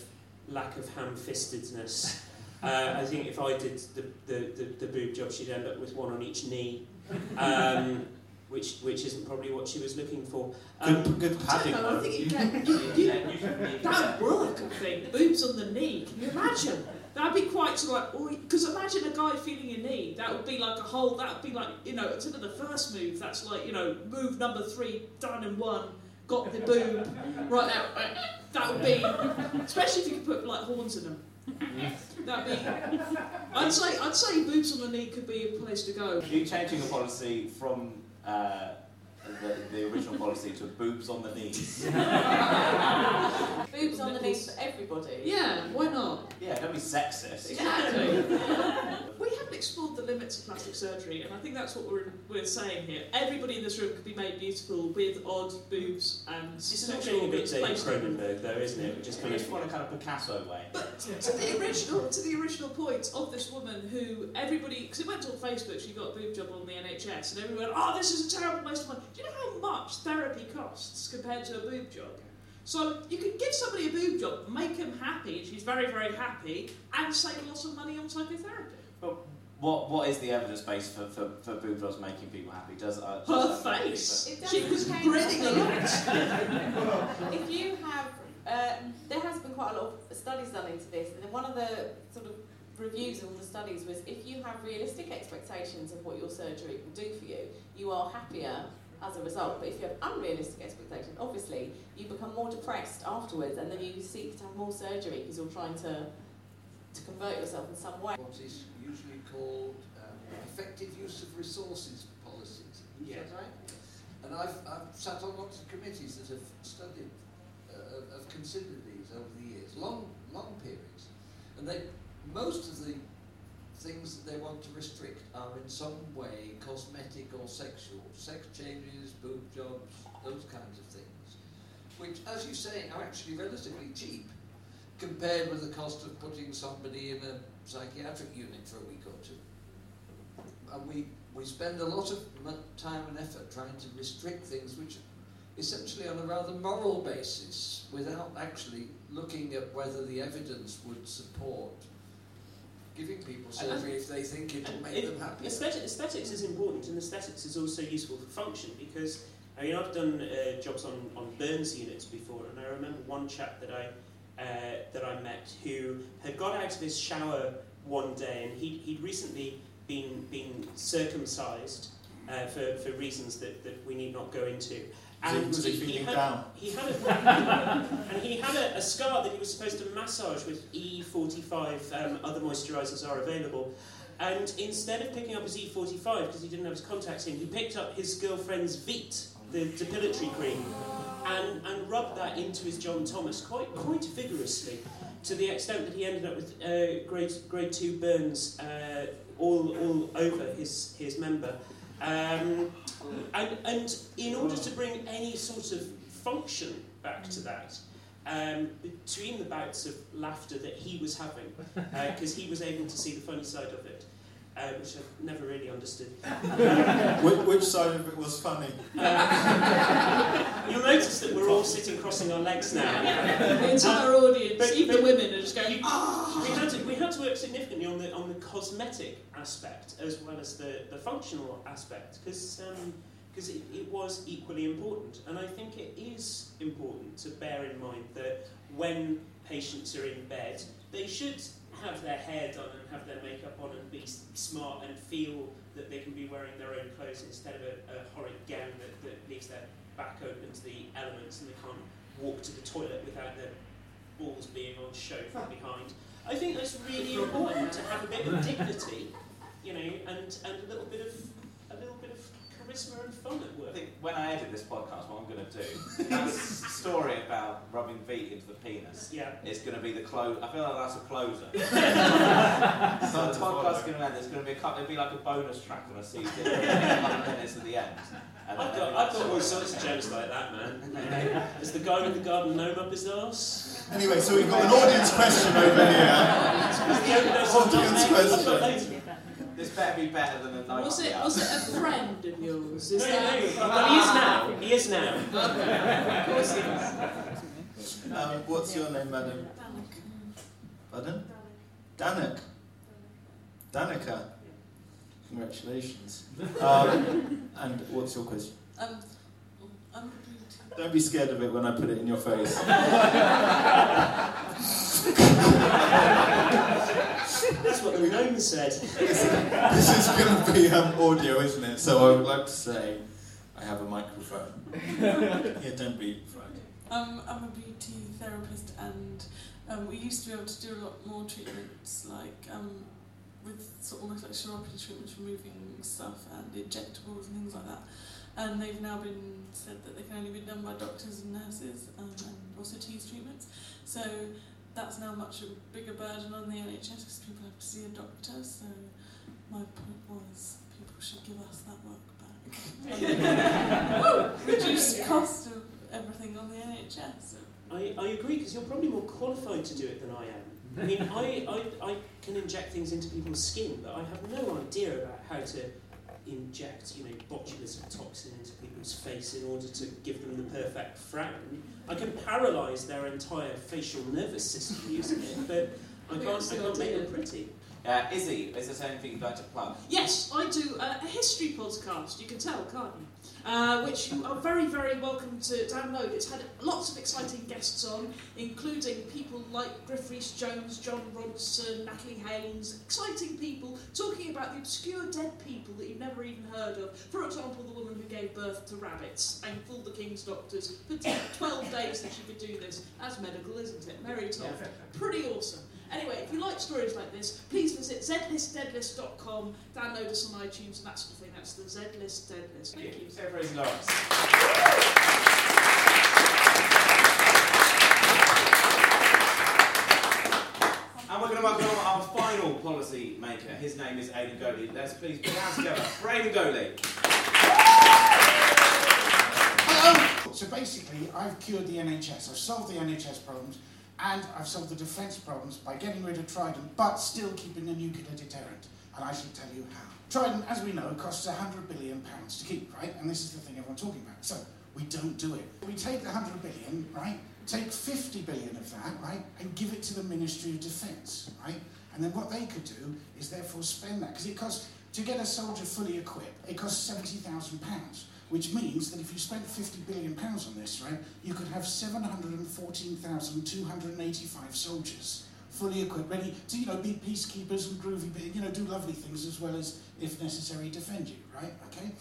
lack of ham-fistedness. Uh, I think if I did the, the, the, the boob job, she'd end up with one on each knee, um, which which isn't probably what she was looking for. Um, Good, good padding. I think you get, you, you, that would work, I think. Boobs on the knee. Can you imagine? That'd be quite sort of like, because imagine a guy feeling your knee. That would be like a whole, that would be like, you know, instead of the first move, that's like, you know, move number three, done in one, got the boob, right now. That would be, especially if you could put like horns in them. That'd be, I'd say, I'd say boobs on the knee could be a place to go. Are you changing the policy from uh, the, the original policy to boobs on the knees? Boobs on the knees for everybody. Yeah, why not? Yeah, don't be sexist. Exactly. we haven't explored the limits of plastic surgery, and I think that's what we're, we're saying here. Everybody in this room could be made beautiful with odd boobs and this is actually a bit David. Cronenberg, though, isn't it? We just kind of want a kind of Picasso way. But to the original, to the original point of this woman who everybody, because it went on Facebook, she got a boob job on the NHS, and everyone, went, oh, this is a terrible waste of money. Do you know how much therapy costs compared to a boob job? So you can give somebody a boob job, make them happy, and she's very, very happy, and save a lot of money on psychotherapy. What What is the evidence base for, for, for boob jobs making people happy? Does uh, Her does face. She was change grinning a lot. if you have, uh, there has been quite a lot of studies done into this, and one of the sort of reviews of all the studies was if you have realistic expectations of what your surgery will do for you, you are happier as a result. But if you have unrealistic expectations, obviously you become more depressed afterwards, and then you seek to have more surgery because you're trying to to convert yourself in some way. What is usually called um, effective use of resources policies. Is Yeah. that right? And I've, I've sat on lots of committees that have studied, uh, have- have considered these over the years, long, long periods. And they, most of the things that they want to restrict are in some way cosmetic or sexual. Sex changes, boob jobs, those kinds of things. Which, as you say, are actually relatively cheap compared with the cost of putting somebody in a psychiatric unit for a week or two. And we, we spend a lot of time and effort trying to restrict things which essentially on a rather moral basis without actually looking at whether the evidence would support giving people surgery if they think it will make It- them. Aesthetic, aesthetics is important, and aesthetics is also useful for function because I mean I've done uh, jobs on, on Burns units before, and I remember one chap that I uh, that I met who had got out of his shower one day, and he he'd recently been been circumcised, uh, for, for reasons that, that we need not go into. Was he- was he feeling had, down? He had a, and he had a, a scar that he was supposed to massage with E45. Um, other moisturisers are available. And instead of picking up his E45 because he didn't have his contacts in, he picked up his girlfriend's Veet, the depilatory cream, and, and rubbed that into his John Thomas quite quite vigorously, to the extent that he ended up with uh, grade grade two burns uh, all all over his his member. Um, and, and in order to bring any sort of function back to that, um, between the bouts of laughter that he was having, because he was able to see the funny side of it, uh, which I've never really understood. which, which side of it was funny? Uh, you'll notice that we're all sitting crossing our legs now. The entire audience, but- even the women, are just going, you- ah! we had to we had to work significantly on the on the cosmetic aspect as well as the, the functional aspect because because it, it was equally important and I think it is important to bear in mind that when patients are in bed they should have their hair done and have their makeup on and be smart and feel that they can be wearing their own clothes instead of a, a horrid gown that, that leaves their back open to the elements and they can't walk to the toilet without their balls being on show from behind. I think that's really important to have a bit of dignity, you know, and, and a little bit of a little bit of charisma and fun at I think when I edit this podcast, what I'm going to do, that story about rubbing Veet into the penis Yeah. is going to be the close. I feel like that's a closer. so the podcast's going to end. There's going to be a couple. It'll be like a bonus track on a CD. a minutes at the end. And I've got, I've like got all sorts of jokes like that, man. Is the guy with the garden gnome up his arse? Anyway, so we've got an audience question over here. Audience question. This better be better than a note. Was it was it a friend of yours? Is No, that no, no, he is now. He is now. of course he is. Um, what's your name, madam? Pardon? Danik. Danica. Congratulations. Um, and what's your question? Um, I'm Don't be scared of it when I put it in your face. That's what the gnome said. this is going to be um, audio, isn't it? So I would like to say I have a microphone. yeah, don't be frightened. Um, I'm a beauty therapist, and um, we used to be able to do a lot more treatments, like um, with sort of almost like chiropody treatments, removing stuff and injectables and things like that. And they've now been said that they can only be done by doctors and nurses, um, and also tease treatments. So that's now much a bigger burden on the NHS because people have to see a doctor. So my point was people should give us that work back. Reduce the cost of everything on the NHS. I, I agree because you're probably more qualified to do it than I am. I mean, I, I, I can inject things into people's skin, but I have no idea about how to inject, you know, botulism toxin into people's face in order to give them the perfect frown. I can paralyse their entire facial nervous system using it, but I can't, I can't make them pretty. Uh, Izzy, is there anything you'd like to plug? Yes, I do uh, a history podcast. You can tell, can't you? Uh, which you are very, very welcome to download. It's had lots of exciting guests on, including people like Griff Rhys Jones, Jon Ronson, Natalie Haynes. Exciting people talking about the obscure dead people that you've never even heard of. For example, the woman who gave birth to rabbits and fooled the king's doctors for 12 days that she could do this. That's medical, isn't it? Mary Toft. Pretty awesome. Anyway, if you like stories like this, please visit zlistdeadlist.com, download us on iTunes and that sort of thing. That's the Zlist Deadlist. Thank you. Sarah Fraser Lawrence. And we're going to welcome our final policy maker. His name is Aidan Goatley. Let's please put our hands together for Aidan Goatley. Hello! So basically, I've cured the NHS, I've solved the NHS problems, and I've solved the defence problems by getting rid of Trident, but still keeping a nuclear deterrent. And I shall tell you how. Trident, as we know, costs £100 billion pounds to keep, right? And this is the thing everyone's talking about. So, we don't do it. We take the 100 billion, right? Take 50 billion of that, right? And give it to the Ministry of Defence, right? And then what they could do is therefore spend that. Because it costs, to get a soldier fully equipped, it costs £70,000 which means that if you spent 50 billion pounds on this, right, you could have 714,285 soldiers fully equipped, ready to, you know, be peacekeepers and groovy, you know, do lovely things as well as, if necessary, defend you, right? Okay?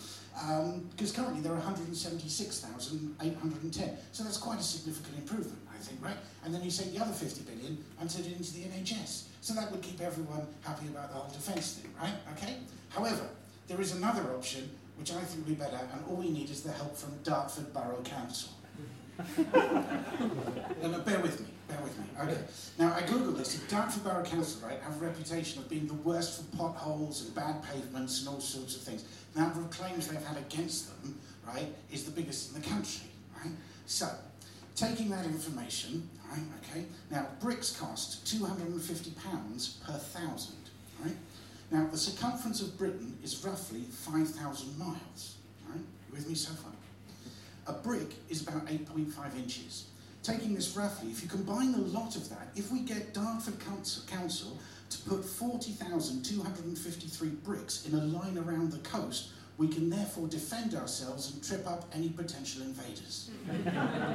Because um, currently there are 176,810. So that's quite a significant improvement, I think, right? And then you say the other 50 billion and put it into the NHS. So that would keep everyone happy about the whole defence thing, right? Okay? However, there is another option which I think would be better, and all we need is the help from Dartford Borough Council. and bear with me, bear with me. Okay. Now I googled this. Dartford Borough Council, right, have a reputation of being the worst for potholes and bad pavements and all sorts of things. The number of claims they've had against them, right, is the biggest in the country, right? So, taking that information, right, okay. Now bricks cost two hundred and fifty pounds per thousand, right? Now the circumference of Britain is roughly five thousand miles, right? You with me so far? A brick is about 8.5 inches. Taking this roughly, if you combine a lot of that, if we get Dartford Council, Council to put 40,253 bricks in a line around the coast, we can therefore defend ourselves and trip up any potential invaders.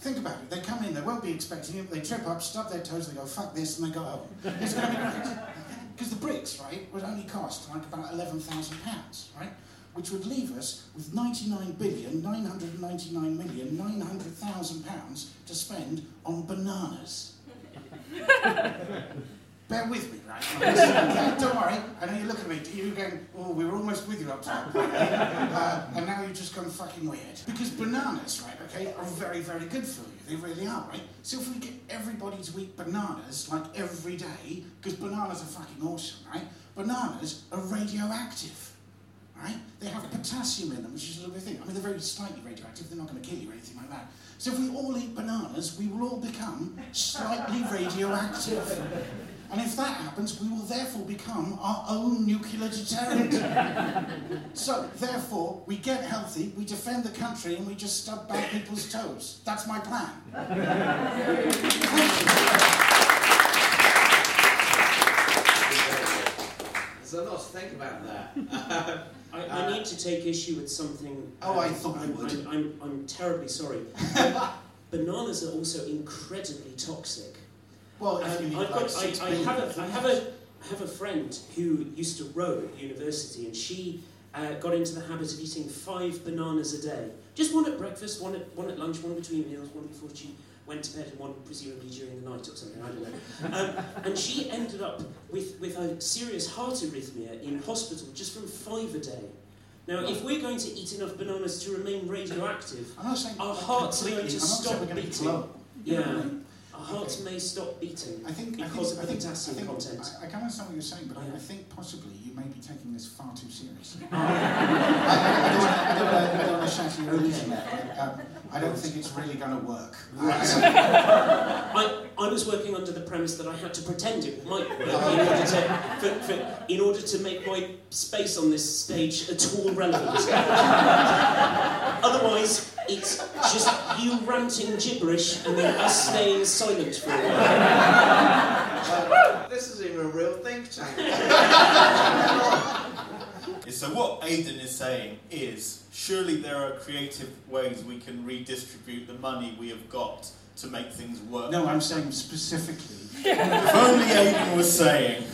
Think about it. They come in, they won't be expecting it, they trip up, stub their toes, they go, fuck this, and they go home. It's going to be great. Because the bricks, right, would only cost like about £11,000, right? which would leave us with 99 billion 999 million 900,000 pounds to spend on bananas. Bear with me, right? okay, don't worry. I know you're looking at me. You're going, oh, we were almost with you up top. Uh, and now you've just gone fucking weird. Because bananas, right, okay, are very, very good for you. They really are, right? So if we get everybody to eat bananas, like every day, because bananas are fucking awesome, right? Bananas are radioactive right? They have potassium in them, which is a lovely thing. I mean, they're very slightly radioactive, they're not going to kill you or anything like that. So if we all eat bananas, we will all become slightly radioactive. And if that happens, we will therefore become our own nuclear deterrent. so, therefore, we get healthy, we defend the country, and we just stub bad people's toes. That's my plan. There's a lot to think about there. I, I uh, need to take issue with something. Oh, um, I thought I would. I'm, I'm, I'm terribly sorry. Bananas are also incredibly toxic. Well, um, I've got, I, I, have a, I, have a, I have a friend who used to row at university, and she uh, got into the habit of eating five bananas a day. Just one at breakfast, one at, one at lunch, one between meals, one before she went to bed and one presumably during the night or something, I don't know. Um, and she ended up with, with a serious heart arrhythmia in hospital just from five a day. Now, if we're going to eat enough bananas to remain radioactive, our hearts are going to stop beating. Yeah. Our hearts may stop beating I think, because I think, of the potassium I think, content. I, I can understand what you're saying, but yeah. I think possibly you may be taking this far too seriously. Oh. I, I, don't want to shout your illusion there. Um, I don't think it's really going to work. Right. I, I was working under the premise that I had to pretend it might work in order to, for, for, in order to make my space on this stage at all relevant. Otherwise, it's just you ranting gibberish and then us staying silent for a while. this isn't even a real think tank. so what Aidan is saying is surely there are creative ways we can redistribute the money we have got to make things work. No, I'm saying specifically. if only Aidan was saying.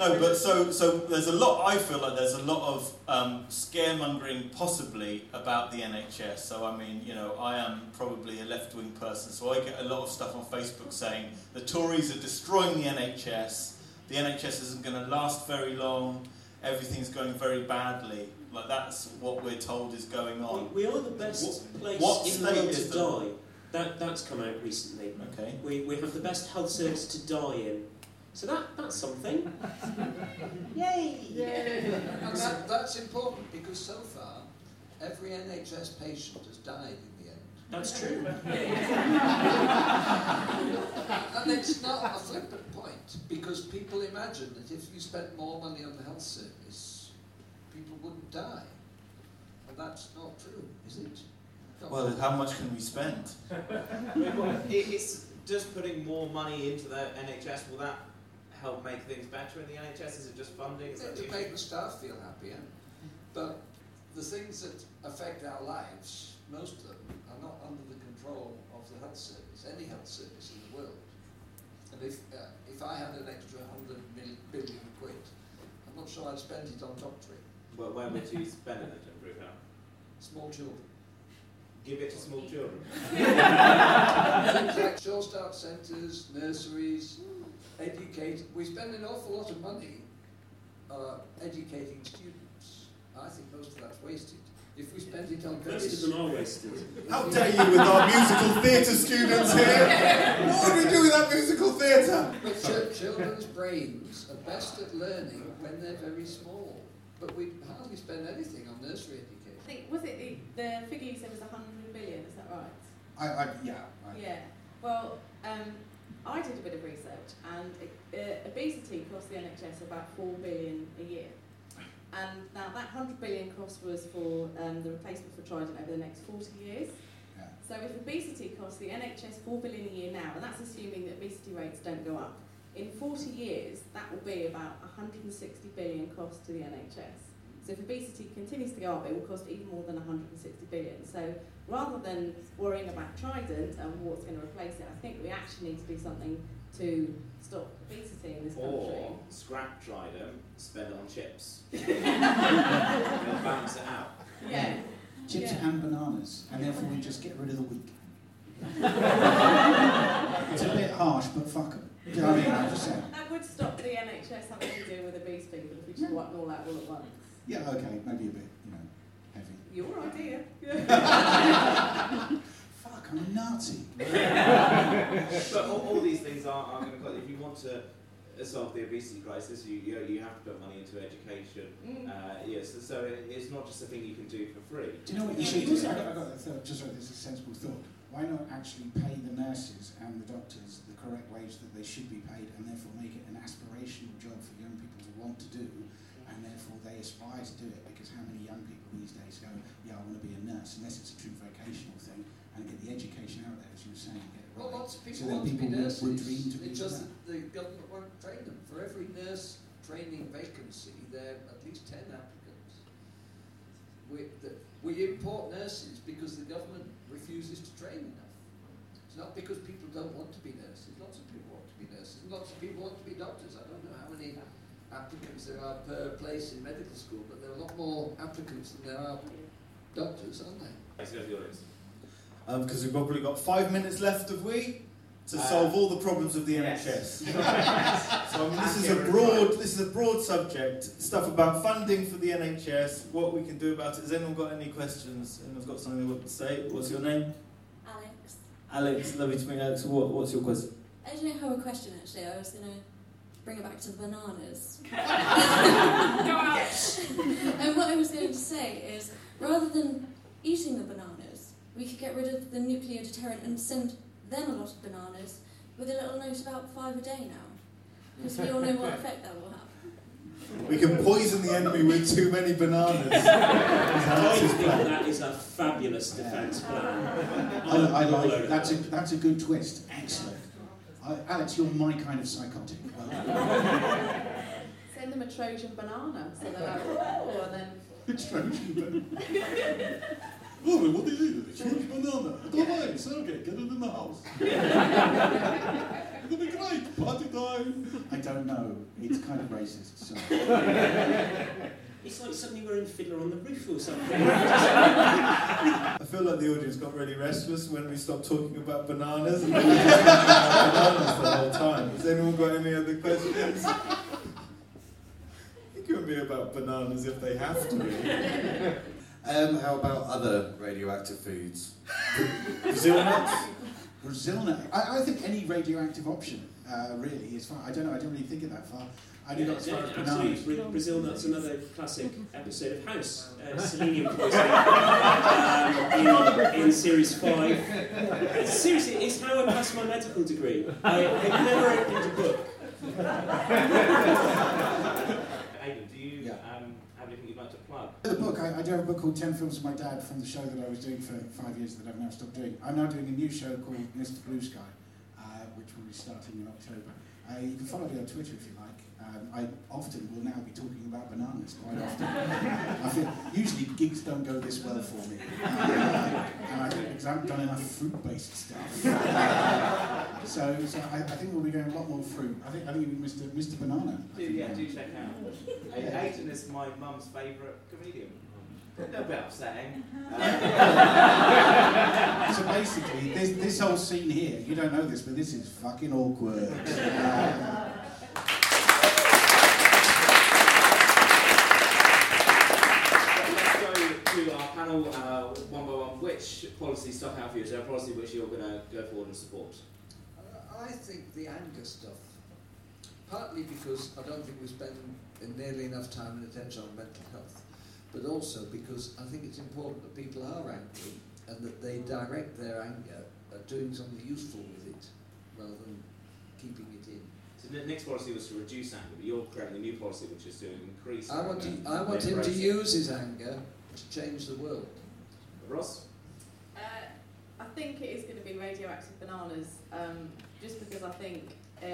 No, but so so there's a lot. I feel like there's a lot of um, scaremongering, possibly about the NHS. So I mean, you know, I am probably a left-wing person, so I get a lot of stuff on Facebook saying the Tories are destroying the NHS. The NHS isn't going to last very long. Everything's going very badly. Like that's what we're told is going on. We, we are the best what, place what in the world to die. That that's come out recently. Okay. We we have the best health service to die in. So that, that's something. Yay! Yay! And that, that's important because so far, every NHS patient has died in the end. That's true. and it's not a flippant point because people imagine that if you spent more money on the health service, people wouldn't die. And that's not true, is it? Not well, how much can we spend? it's just putting more money into the NHS. Will that help make things better in the NHS? Is it just funding? Is yeah, to make the staff feel happier. But the things that affect our lives most of them are not under the control of the health service, any health service in the world. If, uh, if I had an extra 100 mil, billion quid, I'm not sure I'd spend it on doctoring. Well, where would you spend it to? Small children. Give it to small children. Things like Sure Start centres, nurseries, educate. We spend an awful lot of money uh, educating students. I think most of that's wasted. If we spend it on Most of them are wasted. How dare you with our musical theatre students here? What would we do with that musical theatre? But ch- children's brains are best at learning when they're very small. But we hardly spend anything on nursery education. I think, was it the, the figure you said was 100 billion, is that right? I, I, yeah. I, Yeah. Well, um, I did a bit of research, and uh, obesity costs the NHS about four billion a year. And now that hundred billion cost was for um, the replacement for Trident over the next forty years. Yeah. So if obesity costs the NHS four billion a year now, and that's assuming that obesity rates don't go up, in forty years that will be about 160 billion cost to the NHS. So if obesity continues to go up, it will cost even more than 160 billion. So rather than worrying about Trident and what's going to replace it, I think we actually need to do something to stop obesity in this country. Or scrap Trident, spend it on chips. and balance it out. Yeah. Chips Yeah. and bananas, and therefore we just get rid of the weak. it's a bit harsh, but fuck 'em. Do you know what I mean? I'm just saying. That would stop the NHS having to deal with obese people if we just wipe them all out all at once. Yeah, okay, maybe a bit, you know, heavy. Your idea. Fuck, I'm a Nazi. but all, all these things are, are going to cost. If you want to solve the obesity crisis, you, you, you have to put money into education. Mm. Uh, yes, so it, it's not just a thing you can do for free. Do you know what you should do? I got, I got that thought, just so this is a sensible thought. Why not actually pay the nurses and the doctors the correct wage that they should be paid and therefore make it an aspirational job for young people to want to do and therefore they aspire to do it because how many young people these days go, yeah, I want to be a nurse unless it's a true vocational thing and get the education out there, as you were saying, get it Well, lots of people so then want to be people would, nurses. would dream to be it's just that. that the government won't train them. For every nurse training vacancy, there are at least 10 applicants. We, the, we import nurses because the government refuses to train enough. It's not because people don't want to be nurses. Lots of people want to be nurses. Lots of people want to be doctors. I don't know how many applicants there are per place in medical school, but there are a lot more applicants than there are doctors, aren't there? Let's go to the audience. Because we've probably got five minutes left, have we? To Uh, solve all the problems of the yes. NHS. so I mean, this is a broad, this is a broad subject. Stuff about funding for the NHS, what we can do about it. Has anyone got any questions? Anyone's got something they want to say? What's your name? Alex. Alex, lovely to meet you. Alex, what, what's your question? I don't have a question actually. I was going to bring it back to bananas. and what I was going to say is rather than eating the bananas, we could get rid of the nuclear deterrent and send them a lot of bananas with a little note about five a day now. Because we all know what effect that will have. We can poison the enemy with too many bananas. I think that is a fabulous defence plan. I, I like it. That's a, that's a good twist. Excellent. I, Alex, you're my kind of psychotic. Well. Send them a Trojan banana so they're like, oh, and then. It's Trojan banana. Oh, what is it? It's Trojan banana. I don't mind. It's okay. Get it in the house. It'll be great. Party time. I don't know. It's kind of racist. So. It's like suddenly we're in Fiddler on the Roof or something. I feel like the audience got really restless when we stopped talking about bananas and we were just talking about bananas the whole time. Has anyone got any other questions? It can be about bananas if they have to be. Um, how about other radioactive foods? Brazil nuts? Brazil nut. I, I think any radioactive option uh, really is fine. I don't know. I don't really think it that far. I as far as Absolutely, bananas. Brazil nuts, another classic episode of House, uh, selenium poisoning um, in, in series five. Seriously, it's how I passed my medical degree. I, I never opened a book. Aidan, do you um, have anything you'd like to plug? The book, I, I do have a book called 10 Films of My Dad from the show that I was doing for five years that I've now stopped doing. I'm now doing a new show called Mr. Blue Sky, uh, which will be starting in October. Uh, you can follow me on Twitter if you like. Um, I often will now be talking about bananas quite often. I think usually gigs don't go this well for me, uh, and I think because I haven't done enough fruit-based stuff. so, so I, I think we'll be going a lot more fruit. I think I think Mr. Mr. Banana. Do, yeah, do check out. Aidan is my mum's favourite comedian. A little bit upsetting. so basically, this, this whole scene here, you don't know this, but this is fucking awkward. Uh, Let's go to our panel uh, one by one. Which policy stuck out for you? Is there a policy which you're going to go forward and support? I think the anger stuff, partly because I don't think we spend nearly enough time and attention on mental health, but also because I think it's important that people are angry and that they direct their anger at doing something useful with it rather than keeping it in. So the next policy was to reduce anger, but you're creating a new policy which is to increase. I want, anger to, I want him to it. use his anger to change the world. Ros? Uh, I think it is going to be radioactive bananas, um, just because I think uh,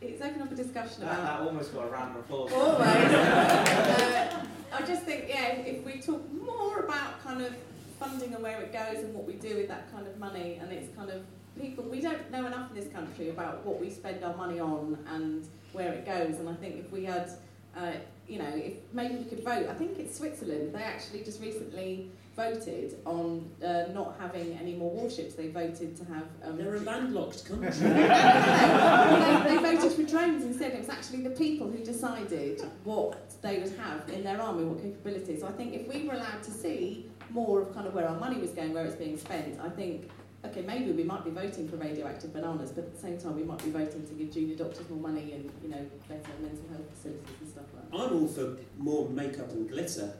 it's opened up a discussion about. that almost got a round of applause. Always. uh, I just think, yeah, if, if we talk more about kind of funding and where it goes and what we do with that kind of money, and it's kind of people, we don't know enough in this country about what we spend our money on and where it goes. And I think if we had, uh, you know, if maybe we could vote. I think it's Switzerland. They actually just recently voted on uh, not having any more warships. They voted to have. Um, They're a landlocked country. they, they voted for drones instead. It was actually the people who decided what they would have in their army, what capabilities. So I think if we were allowed to see more of kind of where our money was going, where it's being spent, I think. Okay, maybe we might be voting for radioactive bananas, but at the same time we might be voting to give junior doctors more money and you know better mental health facilities and stuff like that. I'm all for more makeup and glitter.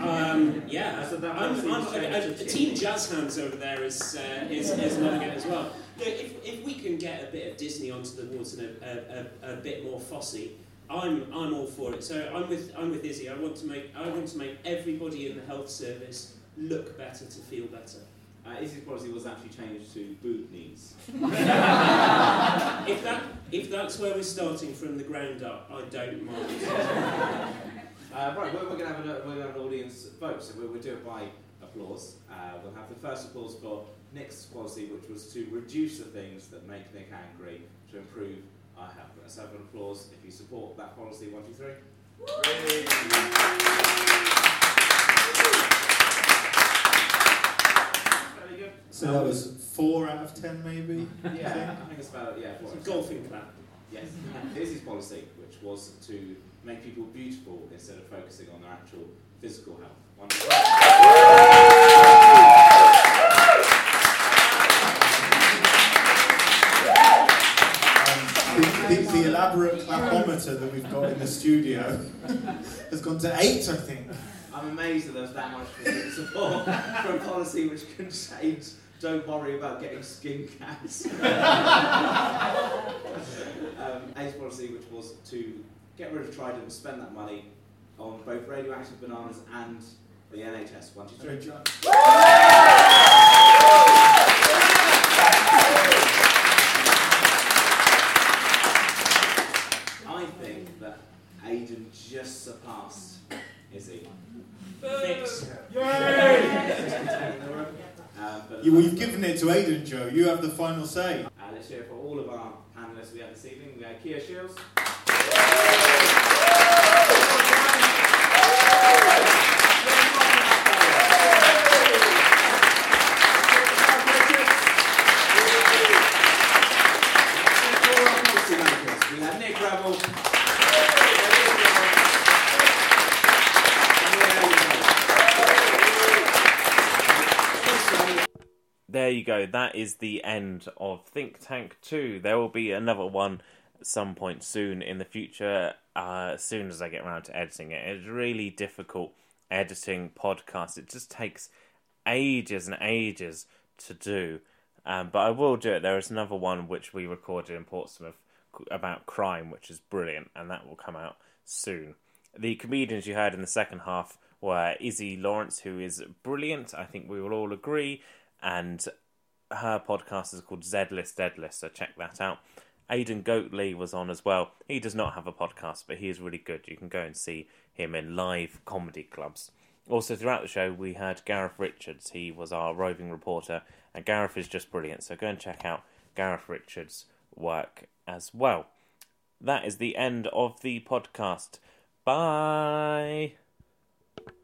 Um, yeah, So that I'm, makes I'm, things I- I- change to Team Jazz Hands over there is, uh, is, is loving it as well. Look, if, if we can get a bit of Disney onto the water and a, a, a, a bit more fussy, I'm, I'm all for it. So I'm with, I'm with Izzy. I want to make I want to make everybody in the health service look better to feel better. Uh, Izzy's policy was actually changed to boot knees. if that if that's where we're starting from the ground up, I don't mind. Uh, right, we're, we're going to have an, we're gonna have an audience vote, so we'll, we'll do it by applause. Uh, we'll have the first applause for Nick's policy, which was to reduce the things that make Nick angry to improve our health. Let's have an applause if you support that policy. One, two, three. Very good. So that was four out of ten, maybe. Yeah, I think it's about yeah. It's a golfing clap. Yes. Izzy's policy, which was to make people beautiful instead of focusing on their actual physical health. Wonderful. Um, the, the, the elaborate clapometer that we've got in the studio has gone to eight, I think. I'm amazed that there's that much support for a policy which contains don't worry about getting skin cancer. um, A's policy, which was to get rid of Trident and spend that money on both radioactive bananas and the NHS. One, two, three. I think that Aidan just surpassed Izzy. Fix. Um, but You, well, you've given it to Aidan, Joe. You have the final say. Uh, let's hear it for all of our panelists we have this evening. We have Kia Shields. We have Nick Revell. There go. That is the end of Think Tank 2. There will be another one at some point soon in the future, uh, as soon as I get around to editing it. It's really difficult editing podcasts. It just takes ages and ages to do. Um, but I will do it. There is another one which we recorded in Portsmouth about crime, which is brilliant, and that will come out soon. The comedians you heard in the second half were Izzy Lawrence, who is brilliant. I think we will all agree. And her podcast is called Z List Dead List, so check that out. Aidan Goatley was on as well. He does not have a podcast, but he is really good. You can go and see him in live comedy clubs. Also, throughout the show, we had Gareth Richards. He was our roving reporter, and Gareth is just brilliant. So go and check out Gareth Richards' work as well. That is the end of the podcast. Bye.